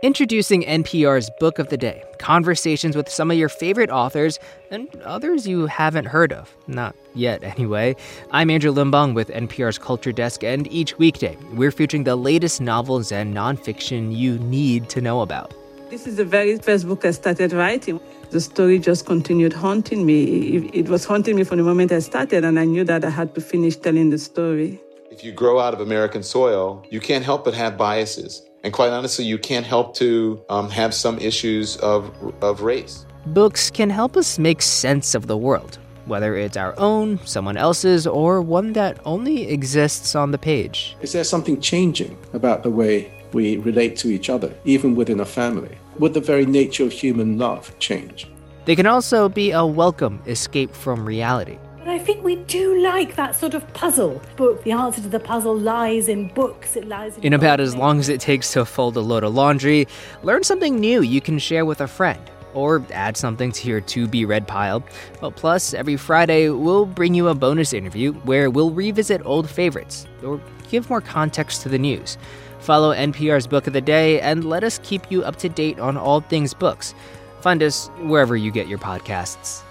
Introducing NPR's Book of the Day conversations with some of your favorite authors and others you haven't heard of. Not yet, anyway. I'm Andrew Limbong with NPR's Culture Desk, and each weekday, we're featuring the latest novels and nonfiction you need to know about. This is the very first book I started writing. The story just continued haunting me. It was haunting me from the moment I started, and I knew that I had to finish telling the story. If you grow out of American soil, you can't help but have biases. And quite honestly, you can't help to um, have some issues of, of race. Books can help us make sense of the world, whether it's our own, someone else's, or one that only exists on the page. Is there something changing about the way we relate to each other, even within a family? Would the very nature of human love change? They can also be a welcome escape from reality. But I think we do like that sort of puzzle book. The answer to the puzzle lies in books. It lies in, in about as long as it takes to fold a load of laundry. Learn something new you can share with a friend or add something to your to be read pile. Well, plus, every Friday, we'll bring you a bonus interview where we'll revisit old favorites or give more context to the news. Follow NPR's Book of the Day and let us keep you up to date on all things books. Find us wherever you get your podcasts.